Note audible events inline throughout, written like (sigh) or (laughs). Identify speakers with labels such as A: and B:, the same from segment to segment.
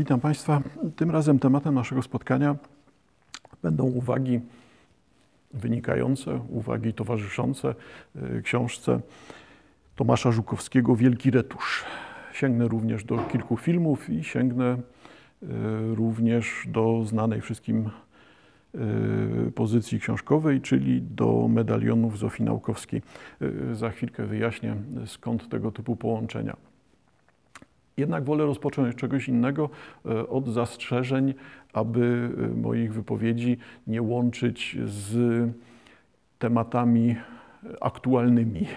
A: Witam Państwa. Tym razem tematem naszego spotkania będą uwagi wynikające, uwagi towarzyszące y, książce Tomasza Żukowskiego Wielki Retusz. Sięgnę również do kilku filmów i sięgnę y, również do znanej wszystkim y, pozycji książkowej, czyli do medalionów Zofii Naukowskiej. Za chwilkę wyjaśnię skąd tego typu połączenia. Jednak wolę rozpocząć od czegoś innego, e, od zastrzeżeń, aby e, moich wypowiedzi nie łączyć z tematami aktualnymi. (laughs)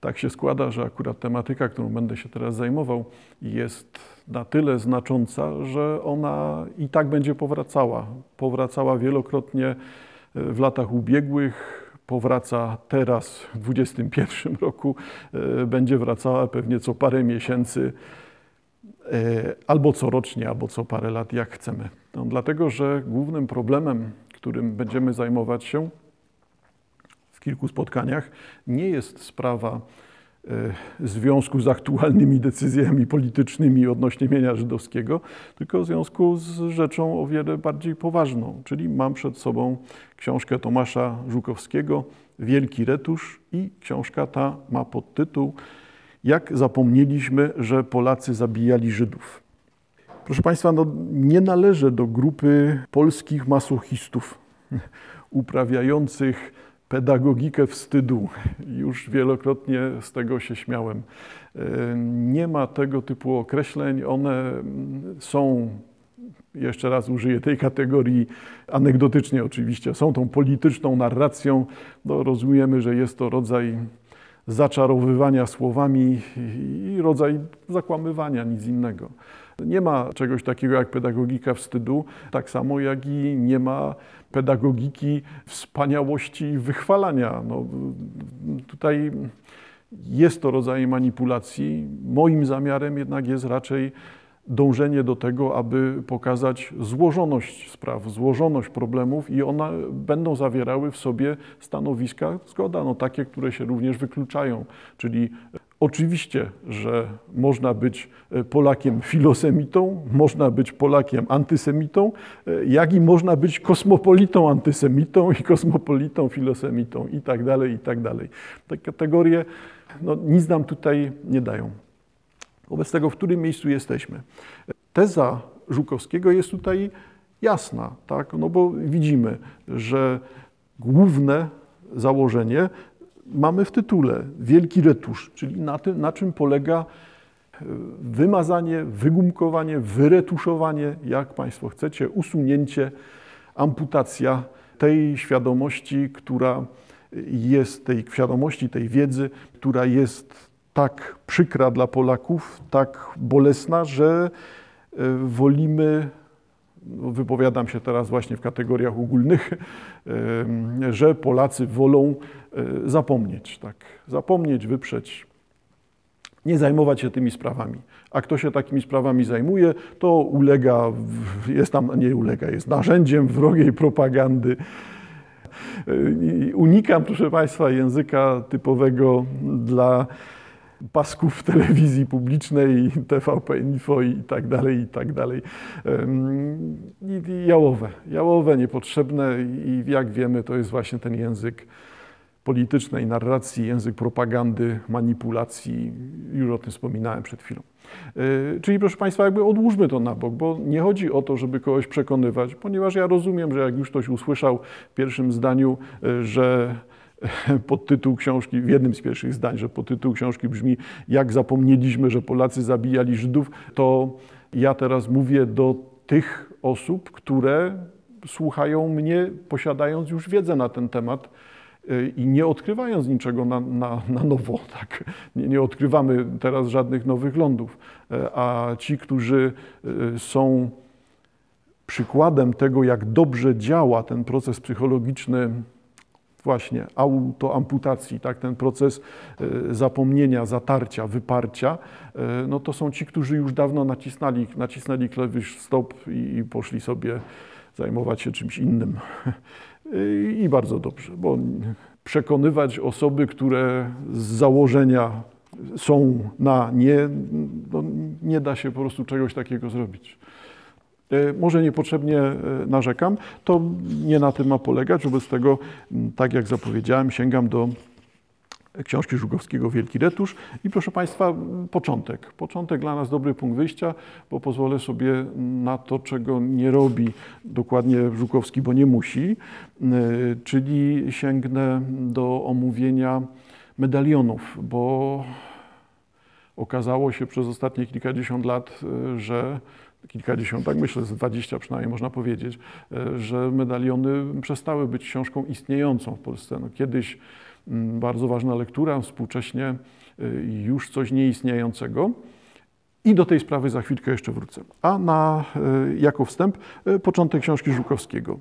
A: Tak się składa, że akurat tematyka, którą będę się teraz zajmował, jest na tyle znacząca, że ona i tak będzie powracała. Powracała wielokrotnie e, w latach ubiegłych, powraca teraz w 2021 roku, będzie wracała pewnie co parę miesięcy E, albo corocznie, albo co parę lat, jak chcemy. No, dlatego, że głównym problemem, którym będziemy zajmować się w kilku spotkaniach, nie jest sprawa e, związku z aktualnymi decyzjami politycznymi odnośnie mienia żydowskiego, tylko w związku z rzeczą o wiele bardziej poważną. Czyli mam przed sobą książkę Tomasza Żukowskiego, Wielki Retusz i książka ta ma podtytuł jak zapomnieliśmy, że Polacy zabijali Żydów. Proszę Państwa, no, nie należę do grupy polskich masochistów (laughs) uprawiających pedagogikę wstydu. Już wielokrotnie z tego się śmiałem. Nie ma tego typu określeń. One są, jeszcze raz użyję tej kategorii anegdotycznie oczywiście, są tą polityczną narracją. No, rozumiemy, że jest to rodzaj zaczarowywania słowami i rodzaj zakłamywania, nic innego. Nie ma czegoś takiego jak pedagogika wstydu, tak samo jak i nie ma pedagogiki wspaniałości i wychwalania. No, tutaj jest to rodzaj manipulacji. Moim zamiarem jednak jest raczej dążenie do tego, aby pokazać złożoność spraw, złożoność problemów i one będą zawierały w sobie stanowiska, zgoda, no takie, które się również wykluczają, czyli Oczywiście, że można być Polakiem filosemitą, można być Polakiem antysemitą, jak i można być kosmopolitą antysemitą i kosmopolitą filosemitą i tak dalej, i tak dalej. Te kategorie no, nic nam tutaj nie dają. Wobec tego, w którym miejscu jesteśmy? Teza Żukowskiego jest tutaj jasna, tak? no bo widzimy, że główne założenie mamy w tytule Wielki Retusz, czyli na, tym, na czym polega e, wymazanie, wygumkowanie, wyretuszowanie, jak Państwo chcecie, usunięcie, amputacja tej świadomości, która jest, tej świadomości, tej wiedzy, która jest tak przykra dla Polaków, tak bolesna, że e, wolimy, no wypowiadam się teraz właśnie w kategoriach ogólnych, e, że Polacy wolą e, zapomnieć, tak, zapomnieć, wyprzeć, nie zajmować się tymi sprawami. A kto się takimi sprawami zajmuje, to ulega, jest tam, nie ulega, jest narzędziem wrogiej propagandy. Unikam, proszę Państwa, języka typowego dla pasków telewizji publicznej, (laughs) TVP Info i tak dalej, i tak dalej. I jałowe, jałowe, niepotrzebne i jak wiemy, to jest właśnie ten język politycznej narracji, język propagandy, manipulacji. Już o tym wspominałem przed chwilą. E, czyli proszę Państwa, jakby odłóżmy to na bok, bo nie chodzi o to, żeby kogoś przekonywać, ponieważ ja rozumiem, że jak już ktoś usłyszał w pierwszym zdaniu, e, że (laughs) podtytuł książki, w jednym z pierwszych zdań, że podtytuł książki brzmi Jak zapomnieliśmy, że Polacy zabijali Żydów, to ja teraz mówię do tych osób, które słuchają mnie, posiadając już wiedzę na ten temat y, i nie odkrywając niczego na, na, na nowo. (laughs) Tak? Nie, nie odkrywamy teraz żadnych nowych lądów. E, a ci, którzy y, są przykładem tego, jak dobrze działa ten proces psychologiczny właśnie autoamputacji, tak, ten proces e, zapomnienia, zatarcia, wyparcia, e, no to są ci, którzy już dawno nacisnęli, nacisnęli klawisz stop i, i poszli sobie zajmować się czymś innym. I bardzo dobrze, bo przekonywać osoby, które z założenia są na nie, no, nie da się po prostu czegoś takiego zrobić. E, może niepotrzebnie e, narzekam, to nie na tym ma polegać. Wobec tego, tak jak zapowiedziałem, sięgam do książki Żukowskiego Wielki Retusz i proszę Państwa, początek. Początek dla nas dobry punkt wyjścia, bo pozwolę sobie na to, czego nie robi dokładnie Żukowski, bo nie musi, e, czyli sięgnę do omówienia medalionów, bo okazało się przez ostatnie kilkadziesiąt lat, że kilkadziesiąt, tak myślę, z dwadzieścia przynajmniej można powiedzieć, e, że medaliony przestały być książką istniejącą w Polsce. No, kiedyś mm, bardzo ważna lektura, współcześnie e, już coś nieistniejącego. I do tej sprawy za chwilkę jeszcze wrócę. A na, e, jako wstęp początek książki Żukowskiego.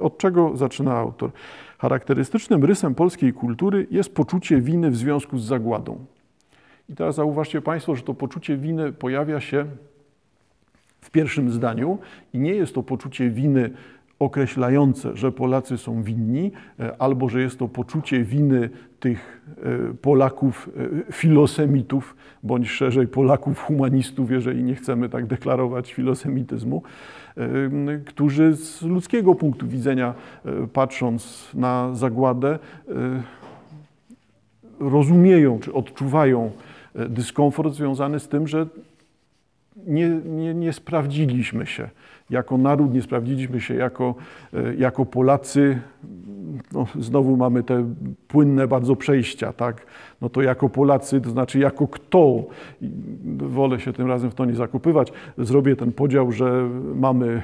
A: Od czego zaczyna autor? Charakterystycznym rysem polskiej kultury jest poczucie winy w związku z zagładą. I teraz zauważcie Państwo, że to poczucie winy pojawia się w pierwszym zdaniu i nie jest to poczucie winy określające, że Polacy są winni, e, albo że jest to poczucie winy tych e, Polaków e, filosemitów, bądź szerzej Polaków humanistów, jeżeli nie chcemy tak deklarować filosemityzmu, którzy z ludzkiego punktu widzenia, patrząc na zagładę, rozumieją czy odczuwają dyskomfort związany z tym, że nie, nie, nie sprawdziliśmy się jako naród, nie sprawdziliśmy się jako, e, jako Polacy. No, znowu mamy te płynne bardzo przejścia, tak? No to jako Polacy, to znaczy jako kto? Wolę się tym razem w to nie zakupywać. Zrobię ten podział, że mamy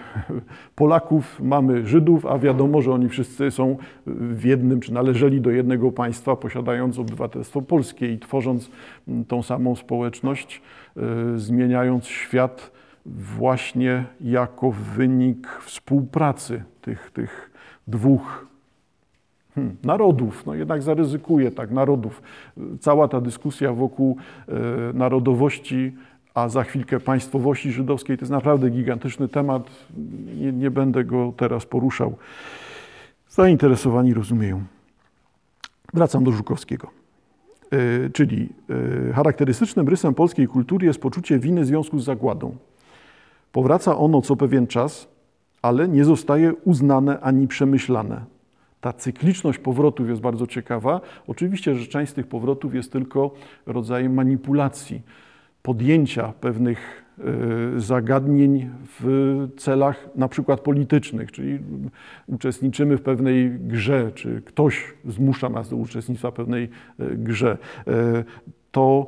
A: Polaków, mamy Żydów, a wiadomo, że oni wszyscy są w jednym, czy należeli do jednego państwa, posiadając obywatelstwo polskie i tworząc tą samą społeczność, zmieniając świat właśnie jako wynik współpracy tych, tych dwóch hmm, narodów. No jednak zaryzykuję tak, narodów. Cała ta dyskusja wokół e, narodowości, a za chwilkę państwowości żydowskiej to jest naprawdę gigantyczny temat. Nie, nie będę go teraz poruszał. Zainteresowani rozumieją. Wracam do Żukowskiego. E, czyli e, charakterystycznym rysem polskiej kultury jest poczucie winy w związku z zagładą. Powraca ono co pewien czas, ale nie zostaje uznane ani przemyślane. Ta cykliczność powrotów jest bardzo ciekawa. Oczywiście, że część z tych powrotów jest tylko rodzajem manipulacji, podjęcia pewnych zagadnień w celach na przykład politycznych, czyli uczestniczymy w pewnej grze, czy ktoś zmusza nas do uczestnictwa w pewnej e, grze. E, to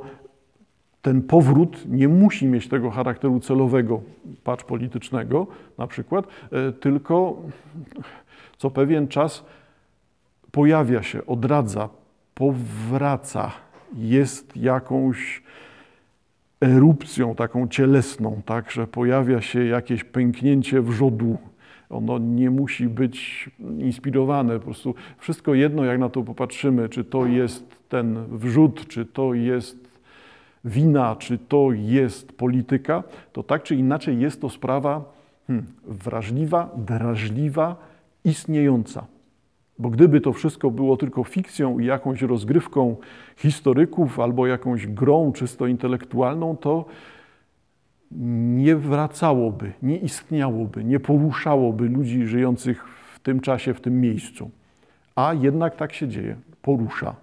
A: ten powrót nie musi mieć tego charakteru celowego, patrz politycznego na przykład, tylko co pewien czas pojawia się, odradza, powraca, jest jakąś erupcją taką cielesną, tak, że pojawia się jakieś pęknięcie wrzodu. Ono nie musi być inspirowane, po prostu wszystko jedno, jak na to popatrzymy, czy to jest ten wrzód, czy to jest wina, czy to jest polityka, to tak czy inaczej jest to sprawa hmm, wrażliwa, drażliwa, istniejąca. Bo gdyby to wszystko było tylko fikcją i jakąś rozgrywką historyków albo jakąś grą czysto intelektualną, to nie wracałoby, nie istniałoby, nie poruszałoby ludzi żyjących w tym czasie, w tym miejscu. A jednak tak się dzieje, porusza.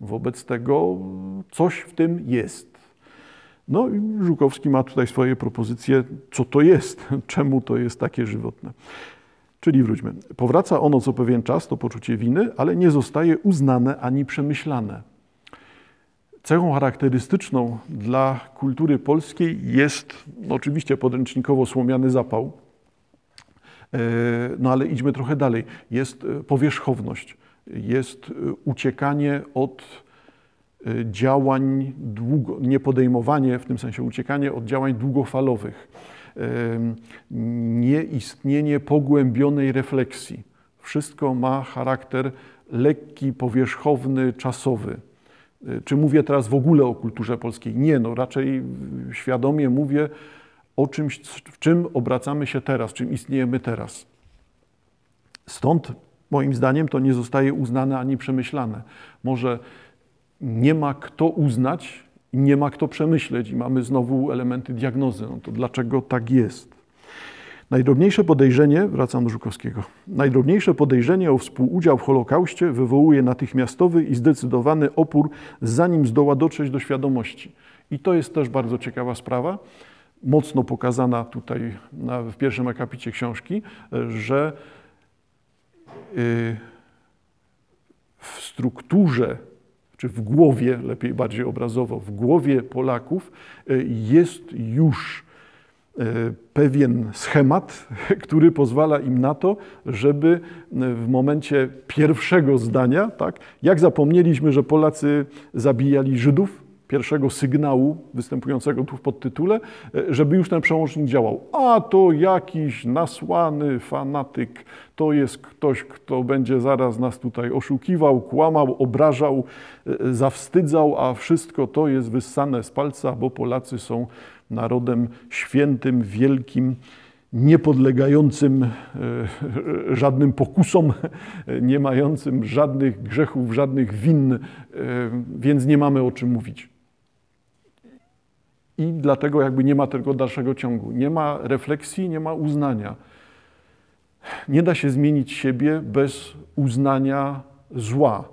A: Wobec tego coś w tym jest. No i Żukowski ma tutaj swoje propozycje, co to jest, (laughs) czemu to jest takie żywotne. Czyli wróćmy. Powraca ono co pewien czas, to poczucie winy, ale nie zostaje uznane ani przemyślane. Cechą charakterystyczną dla kultury polskiej jest no oczywiście podręcznikowo słomiany zapał, e, no ale idźmy trochę dalej. Jest e, powierzchowność, jest e, uciekanie od działań, długo, nie podejmowanie, w tym sensie uciekanie od działań długofalowych, nieistnienie pogłębionej refleksji. Wszystko ma charakter lekki, powierzchowny, czasowy. Y, czy mówię teraz w ogóle o kulturze polskiej? Nie, no raczej świadomie mówię o czymś, w czym obracamy się teraz, czym istniejemy teraz. Stąd moim zdaniem to nie zostaje uznane ani przemyślane. Może nie ma kto uznać, nie ma kto przemyśleć i mamy znowu elementy diagnozy. No to dlaczego tak jest? Najdrobniejsze podejrzenie, wracam do Żukowskiego, najdrobniejsze podejrzenie o współudział w Holokauście wywołuje natychmiastowy i zdecydowany opór, zanim zdoła dotrzeć do świadomości. I to jest też bardzo ciekawa sprawa, mocno pokazana tutaj na, w pierwszym akapicie książki, że y, w strukturze, czy w głowie, lepiej bardziej obrazowo, w głowie Polaków y, jest już y, pewien schemat, (laughs) który pozwala im na to, żeby w momencie pierwszego zdania, tak, jak zapomnieliśmy, że Polacy zabijali Żydów, pierwszego sygnału występującego tu w podtytule, e, żeby już ten przełącznik działał. A to jakiś nasłany fanatyk, to jest ktoś, kto będzie zaraz nas tutaj oszukiwał, kłamał, obrażał, e, zawstydzał, a wszystko to jest wyssane z palca, bo Polacy są narodem świętym, wielkim, niepodlegającym e, żadnym pokusom, nie mającym żadnych grzechów, żadnych win, więc nie mamy o czym mówić i dlatego jakby nie ma tego dalszego ciągu. Nie ma refleksji, nie ma uznania. Nie da się zmienić siebie bez uznania zła.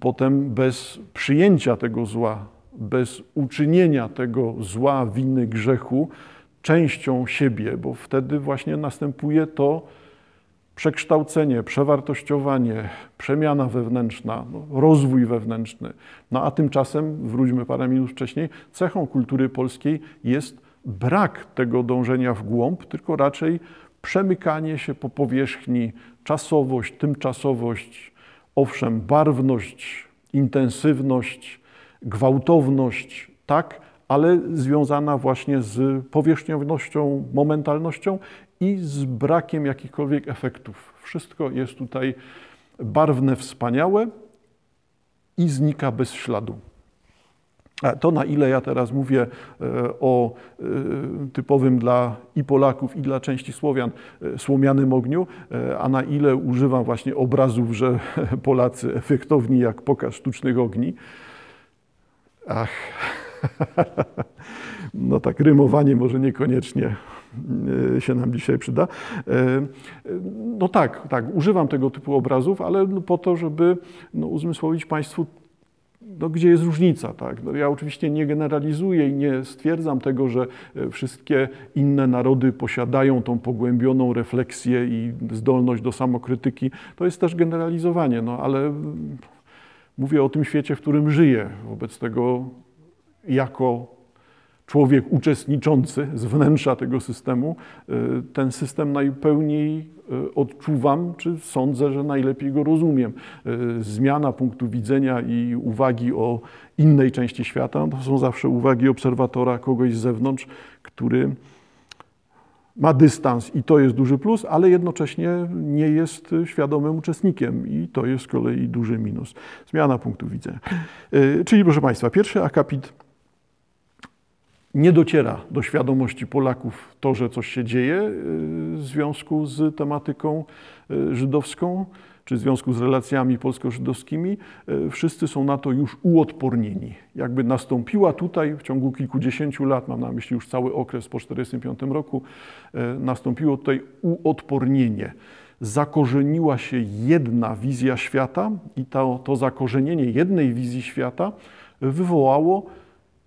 A: Potem bez przyjęcia tego zła, bez uczynienia tego zła, winy, grzechu częścią siebie, bo wtedy właśnie następuje to, przekształcenie, przewartościowanie, przemiana wewnętrzna, no, rozwój wewnętrzny. No a tymczasem, wróćmy parę minut wcześniej, cechą kultury polskiej jest brak tego dążenia w głąb, tylko raczej przemykanie się po powierzchni, czasowość, tymczasowość, owszem, barwność, intensywność, gwałtowność, tak, ale związana właśnie z powierzchniownością, momentalnością i z brakiem jakichkolwiek efektów. Wszystko jest tutaj barwne, wspaniałe i znika bez śladu. To, na ile ja teraz mówię e, o e, typowym dla i Polaków, i dla części Słowian e, słomianym ogniu, a na ile używam właśnie obrazów, że (laughs) Polacy efektowni jak pokaz sztucznych ogni. Ach, (laughs) no tak, rymowanie może niekoniecznie się nam dzisiaj przyda. E, no tak, tak, używam tego typu obrazów, ale no po to, żeby no, uzmysłowić Państwu, no, gdzie jest różnica. Tak? No, ja oczywiście nie generalizuję i nie stwierdzam tego, że e, wszystkie inne narody posiadają tą pogłębioną refleksję i zdolność do samokrytyki. To jest też generalizowanie, no, ale mówię o tym świecie, w którym żyję. Wobec tego jako człowiek uczestniczący z wnętrza tego systemu, y, ten system najpełniej y, odczuwam, czy sądzę, że najlepiej go rozumiem. Y, zmiana punktu widzenia i uwagi o innej części świata to są zawsze uwagi obserwatora, kogoś z zewnątrz, który ma dystans i to jest duży plus, ale jednocześnie nie jest świadomym uczestnikiem i to jest z kolei duży minus. Zmiana punktu widzenia. Czyli proszę Państwa, pierwszy akapit nie dociera do świadomości Polaków to, że coś się dzieje y, w związku z tematyką y, żydowską, czy w związku z relacjami polsko-żydowskimi. Y, wszyscy są na to już uodpornieni. Jakby nastąpiła tutaj w ciągu kilkudziesięciu lat, mam na myśli już cały okres po 1945 roku, nastąpiło tutaj uodpornienie zakorzeniła się jedna wizja świata i to, to zakorzenienie jednej wizji świata wywołało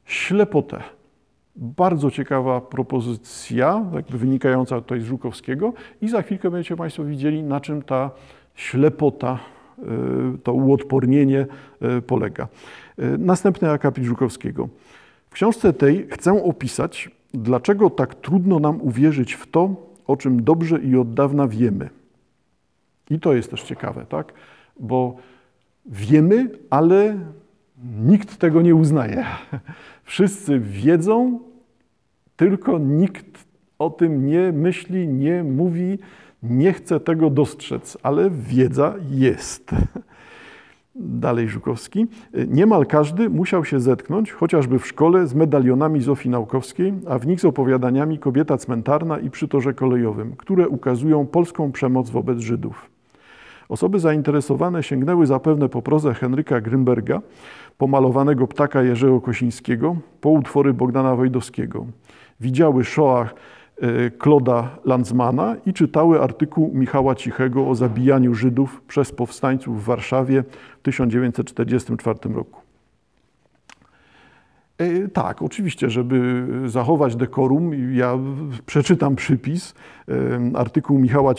A: ślepotę bardzo ciekawa propozycja, jakby wynikająca tutaj z Żukowskiego i za chwilkę będziecie Państwo widzieli, na czym ta ślepota, y, to uodpornienie y, polega. Y, następny akapit Żukowskiego. W książce tej chcę opisać, dlaczego tak trudno nam uwierzyć w to, o czym dobrze i od dawna wiemy. I to jest też ciekawe, tak? Bo wiemy, ale nikt tego nie uznaje. Wszyscy wiedzą, tylko nikt o tym nie myśli, nie mówi, nie chce tego dostrzec, ale wiedza jest. Dalej Żukowski. Niemal każdy musiał się zetknąć, chociażby w szkole, z medalionami Zofii Naukowskiej, a w nich z opowiadaniami Kobieta cmentarna i przy torze kolejowym, które ukazują polską przemoc wobec Żydów. Osoby zainteresowane sięgnęły zapewne po prozę Henryka Grünberga, pomalowanego ptaka Jerzego Kosińskiego, po utwory Bogdana Wojdowskiego. Widziały Shoah Kloda Landsmana i czytały artykuł Michała Cichego o zabijaniu Żydów przez powstańców w Warszawie w 1944 roku. E, tak, oczywiście, żeby zachować dekorum, ja przeczytam przypis, artykuł Michała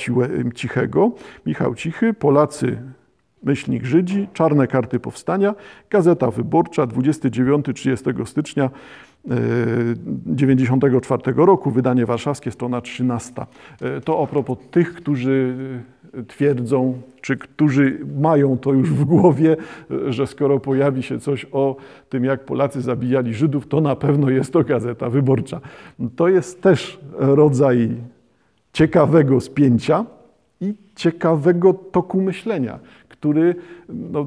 A: Cichego. Michał Cichy, Polacy, myślnik Żydzi, czarne karty powstania, Gazeta Wyborcza, 29-30 stycznia 94 roku, wydanie warszawskie, strona 13. E, to a propos tych, którzy twierdzą, czy którzy mają to już w głowie, że skoro pojawi się coś o tym, jak Polacy zabijali Żydów, to na pewno jest to gazeta wyborcza. To jest też rodzaj ciekawego spięcia i ciekawego toku myślenia, który no,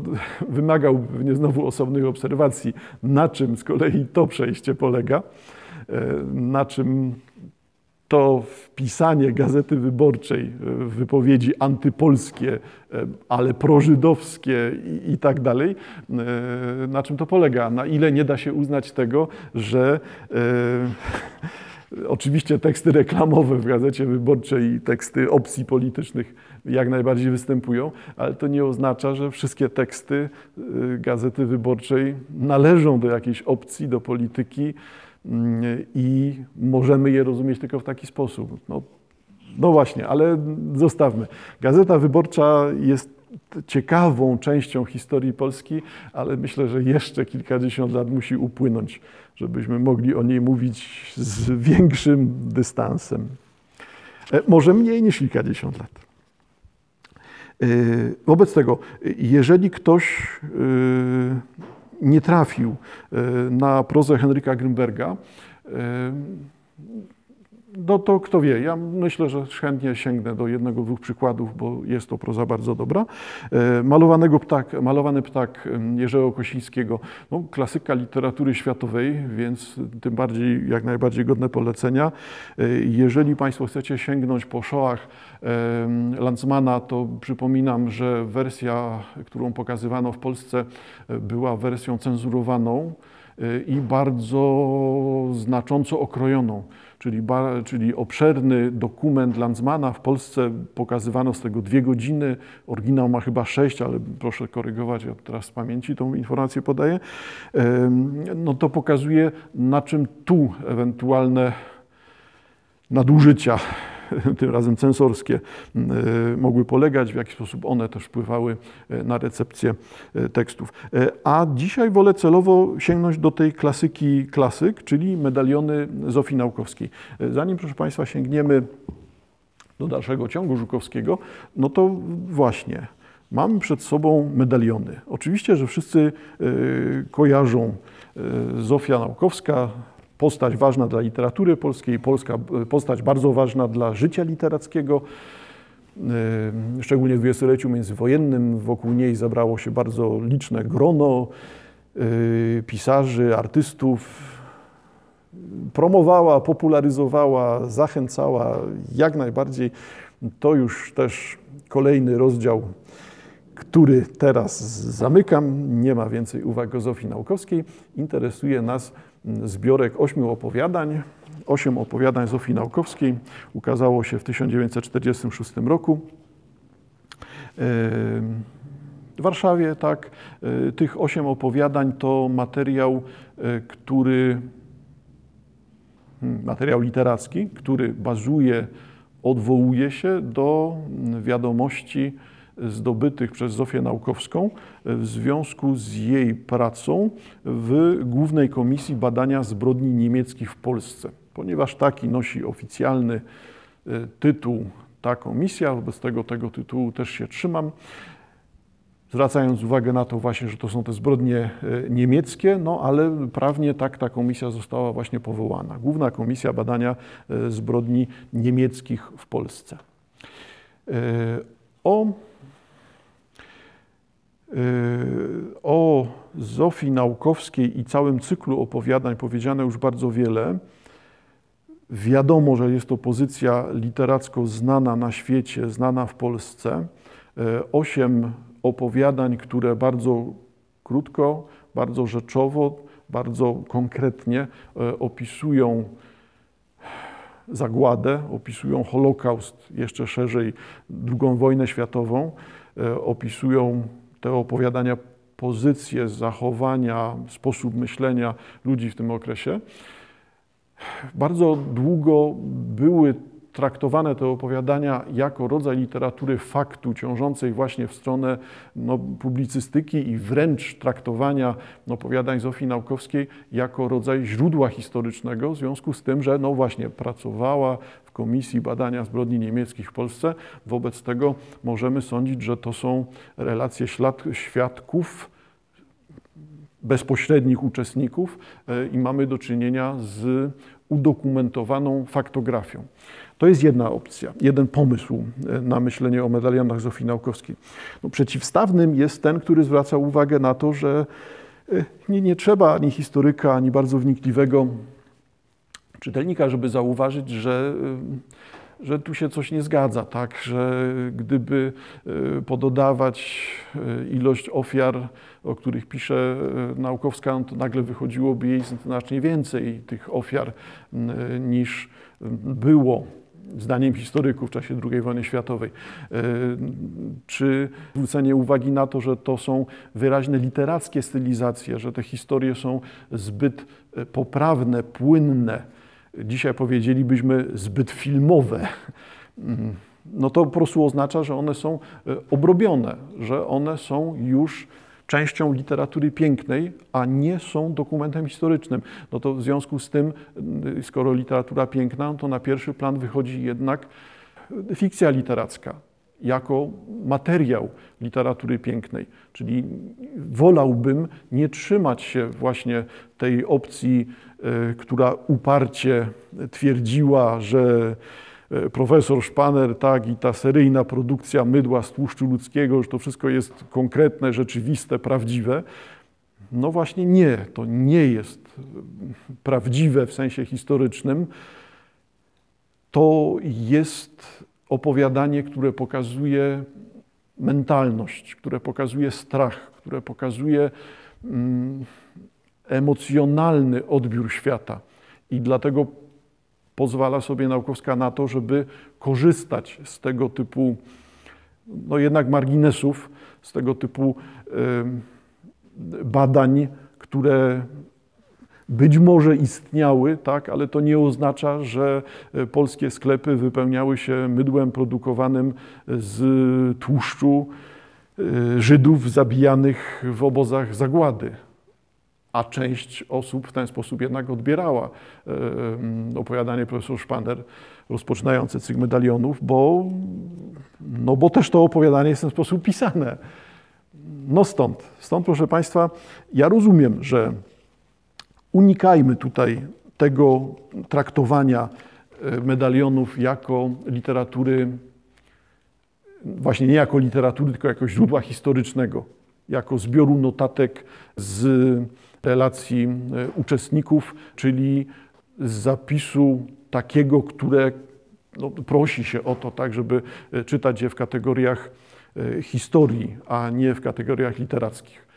A: wymagał pewnie znowu osobnych obserwacji, na czym z kolei to przejście polega, e, na czym to wpisanie Gazety Wyborczej w wypowiedzi antypolskie, e, ale prożydowskie i, i, tak dalej, e, na czym to polega? Na ile nie da się uznać tego, że e, (laughs) oczywiście teksty reklamowe w Gazecie Wyborczej i teksty opcji politycznych jak najbardziej występują, ale to nie oznacza, że wszystkie teksty Gazety Wyborczej należą do jakiejś opcji, do polityki, i możemy je rozumieć tylko w taki sposób. No, no właśnie, ale zostawmy. Gazeta Wyborcza jest ciekawą częścią historii Polski, ale myślę, że jeszcze kilkadziesiąt lat musi upłynąć, żebyśmy mogli o niej mówić z większym dystansem. E, może mniej niż kilkadziesiąt lat. E, wobec tego, jeżeli ktoś e, nie trafił e, na prozę Henryka Grimberga, e, no to kto wie, ja myślę, że chętnie sięgnę do jednego, dwóch przykładów, bo jest to proza bardzo dobra. E, malowanego ptak, malowany ptak Jerzego Kosińskiego, no, klasyka literatury światowej, więc tym bardziej, jak najbardziej godne polecenia. Jeżeli Państwo chcecie sięgnąć po szołach Lanzmana, to przypominam, że wersja, którą pokazywano w Polsce, e, była wersją cenzurowaną e, i bardzo znacząco okrojoną. Czyli, czyli obszerny dokument Lanzmana w Polsce pokazywano z tego dwie godziny. Oryginał ma chyba sześć, ale proszę korygować, ja teraz z pamięci tą informację podaję. No to pokazuje, na czym tu ewentualne nadużycia (laughs) tym razem censorskie, e, mogły polegać, w jaki sposób one też wpływały e, na recepcję e, tekstów. A dzisiaj wolę celowo sięgnąć do tej klasyki klasyk, czyli medaliony Zofii Naukowskiej. Zanim, proszę Państwa, sięgniemy do dalszego ciągu Żukowskiego, no to właśnie mamy przed sobą medaliony. Oczywiście, że wszyscy kojarzą Zofia Naukowska, postać ważna dla literatury polskiej, polska, postać bardzo ważna dla życia literackiego. E, szczególnie w dwudziestoleciu międzywojennym wokół niej zabrało się bardzo liczne grono e, pisarzy, artystów. Promowała, popularyzowała, zachęcała jak najbardziej. To już też kolejny rozdział, który teraz zamykam. Nie ma więcej uwag o Zofii Naukowskiej. Interesuje nas zbiorek ośmiu opowiadań. Osiem opowiadań Zofii Naukowskiej ukazało się w 1946 roku. W Warszawie, tak, e, tych osiem opowiadań to materiał, e, który, hmm, materiał literacki, który bazuje, odwołuje się do wiadomości zdobytych przez Zofię Naukowską w związku z jej pracą w Głównej Komisji Badania Zbrodni Niemieckich w Polsce. Ponieważ taki nosi oficjalny e, tytuł ta komisja, wobec tego tego tytułu też się trzymam zwracając uwagę na to właśnie, że to są te zbrodnie e, niemieckie, no ale prawnie tak ta komisja została właśnie powołana. Główna Komisja Badania e, Zbrodni Niemieckich w Polsce. O o Zofii Naukowskiej i całym cyklu opowiadań powiedziane już bardzo wiele. Wiadomo, że jest to pozycja literacko znana na świecie, znana w Polsce, e, osiem opowiadań, które bardzo krótko, bardzo rzeczowo, bardzo konkretnie e, opisują zagładę, opisują Holokaust, jeszcze szerzej II wojnę światową, opisują te opowiadania pozycje, zachowania, sposób myślenia ludzi w tym okresie. Bardzo długo były traktowane te opowiadania jako rodzaj literatury faktu, ciążącej właśnie w stronę no, publicystyki i wręcz traktowania opowiadań Zofii Naukowskiej jako rodzaj źródła historycznego, w związku z tym, że no właśnie pracowała w Komisji Badania Zbrodni Niemieckich w Polsce. Wobec tego możemy sądzić, że to są relacje ślad, świadków, bezpośrednich uczestników e, i mamy do czynienia z udokumentowaną faktografią. To jest jedna opcja, jeden pomysł e, na myślenie o medalionach Zofii Naukowskiej. No, przeciwstawnym jest ten, który zwraca uwagę na to, że e, nie, nie trzeba ani historyka, ani bardzo wnikliwego czytelnika, żeby zauważyć, że że tu się coś nie zgadza, tak, że gdyby e, pododawać e, ilość ofiar, o których pisze e, Naukowska, no to nagle wychodziłoby jej znacznie więcej tych ofiar niż było zdaniem historyków w czasie II wojny światowej, czy zwrócenie uwagi na to, że to są wyraźne literackie stylizacje, że te historie są zbyt poprawne, płynne, dzisiaj powiedzielibyśmy zbyt filmowe, no to po prostu oznacza, że one są e, obrobione, że one są już częścią literatury pięknej, a nie są dokumentem historycznym. No to w związku z tym, e, skoro literatura piękna, to na pierwszy plan wychodzi jednak fikcja literacka jako materiał literatury pięknej. Czyli wolałbym nie trzymać się właśnie tej opcji E, która uparcie twierdziła, że e, profesor Szpaner, tak, i ta seryjna produkcja mydła z tłuszczu ludzkiego, że to wszystko jest konkretne, rzeczywiste, prawdziwe. No właśnie nie, to nie jest prawdziwe w sensie historycznym. To jest opowiadanie, które pokazuje mentalność, które pokazuje strach, które pokazuje. Mm, emocjonalny odbiór świata. I dlatego pozwala sobie naukowska na to, żeby korzystać z tego typu, no jednak marginesów, z tego typu badań, które być może istniały, tak, ale to nie oznacza, że e, polskie sklepy wypełniały się mydłem produkowanym z tłuszczu e, Żydów zabijanych w obozach zagłady a część osób w ten sposób jednak odbierała e, opowiadanie profesor Szpander rozpoczynające cykl medalionów, bo, no bo też to opowiadanie jest w ten sposób pisane. No stąd, stąd proszę Państwa, ja rozumiem, że unikajmy tutaj tego traktowania e, medalionów jako literatury, właśnie nie jako literatury, tylko jako źródła historycznego, jako zbioru notatek z relacji e, uczestników, czyli z zapisu takiego, które no, prosi się o to, tak, żeby e, czytać je w kategoriach e, historii, a nie w kategoriach literackich.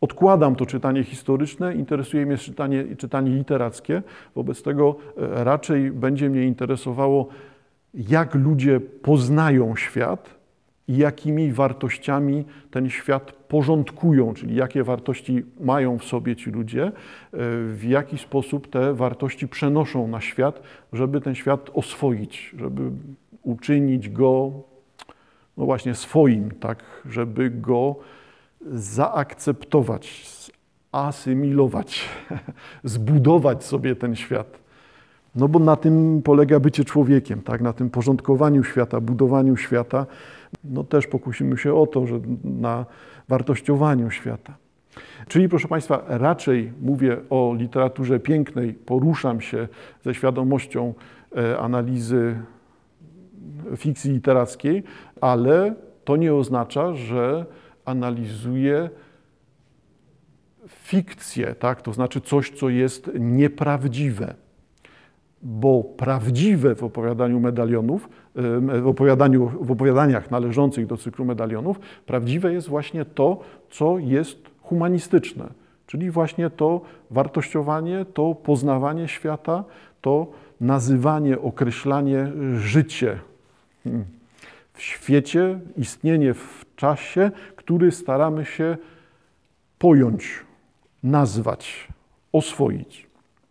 A: Odkładam to czytanie historyczne, interesuje mnie czytanie, czytanie literackie, wobec tego raczej będzie mnie interesowało, jak ludzie poznają świat, i jakimi wartościami ten świat porządkują, czyli jakie wartości mają w sobie ci ludzie, e, w jaki sposób te wartości przenoszą na świat, żeby ten świat oswoić, żeby uczynić go no właśnie swoim, tak, żeby go zaakceptować, asymilować, (laughs) zbudować sobie ten świat. No bo na tym polega bycie człowiekiem, tak? na tym porządkowaniu świata, budowaniu świata. No też pokusimy się o to, że na wartościowaniu świata. Czyli, proszę Państwa, raczej mówię o literaturze pięknej, poruszam się ze świadomością e, analizy fikcji literackiej, ale to nie oznacza, że analizuję fikcję, tak? to znaczy coś, co jest nieprawdziwe. bo prawdziwe w opowiadaniu medalionów, w, opowiadaniu, w opowiadaniach należących do cyklu medalionów, prawdziwe jest właśnie to, co jest humanistyczne, czyli właśnie to wartościowanie, to poznawanie świata, to nazywanie, określanie życie hmm. w świecie, istnienie w czasie, który staramy się pojąć, nazwać, oswoić.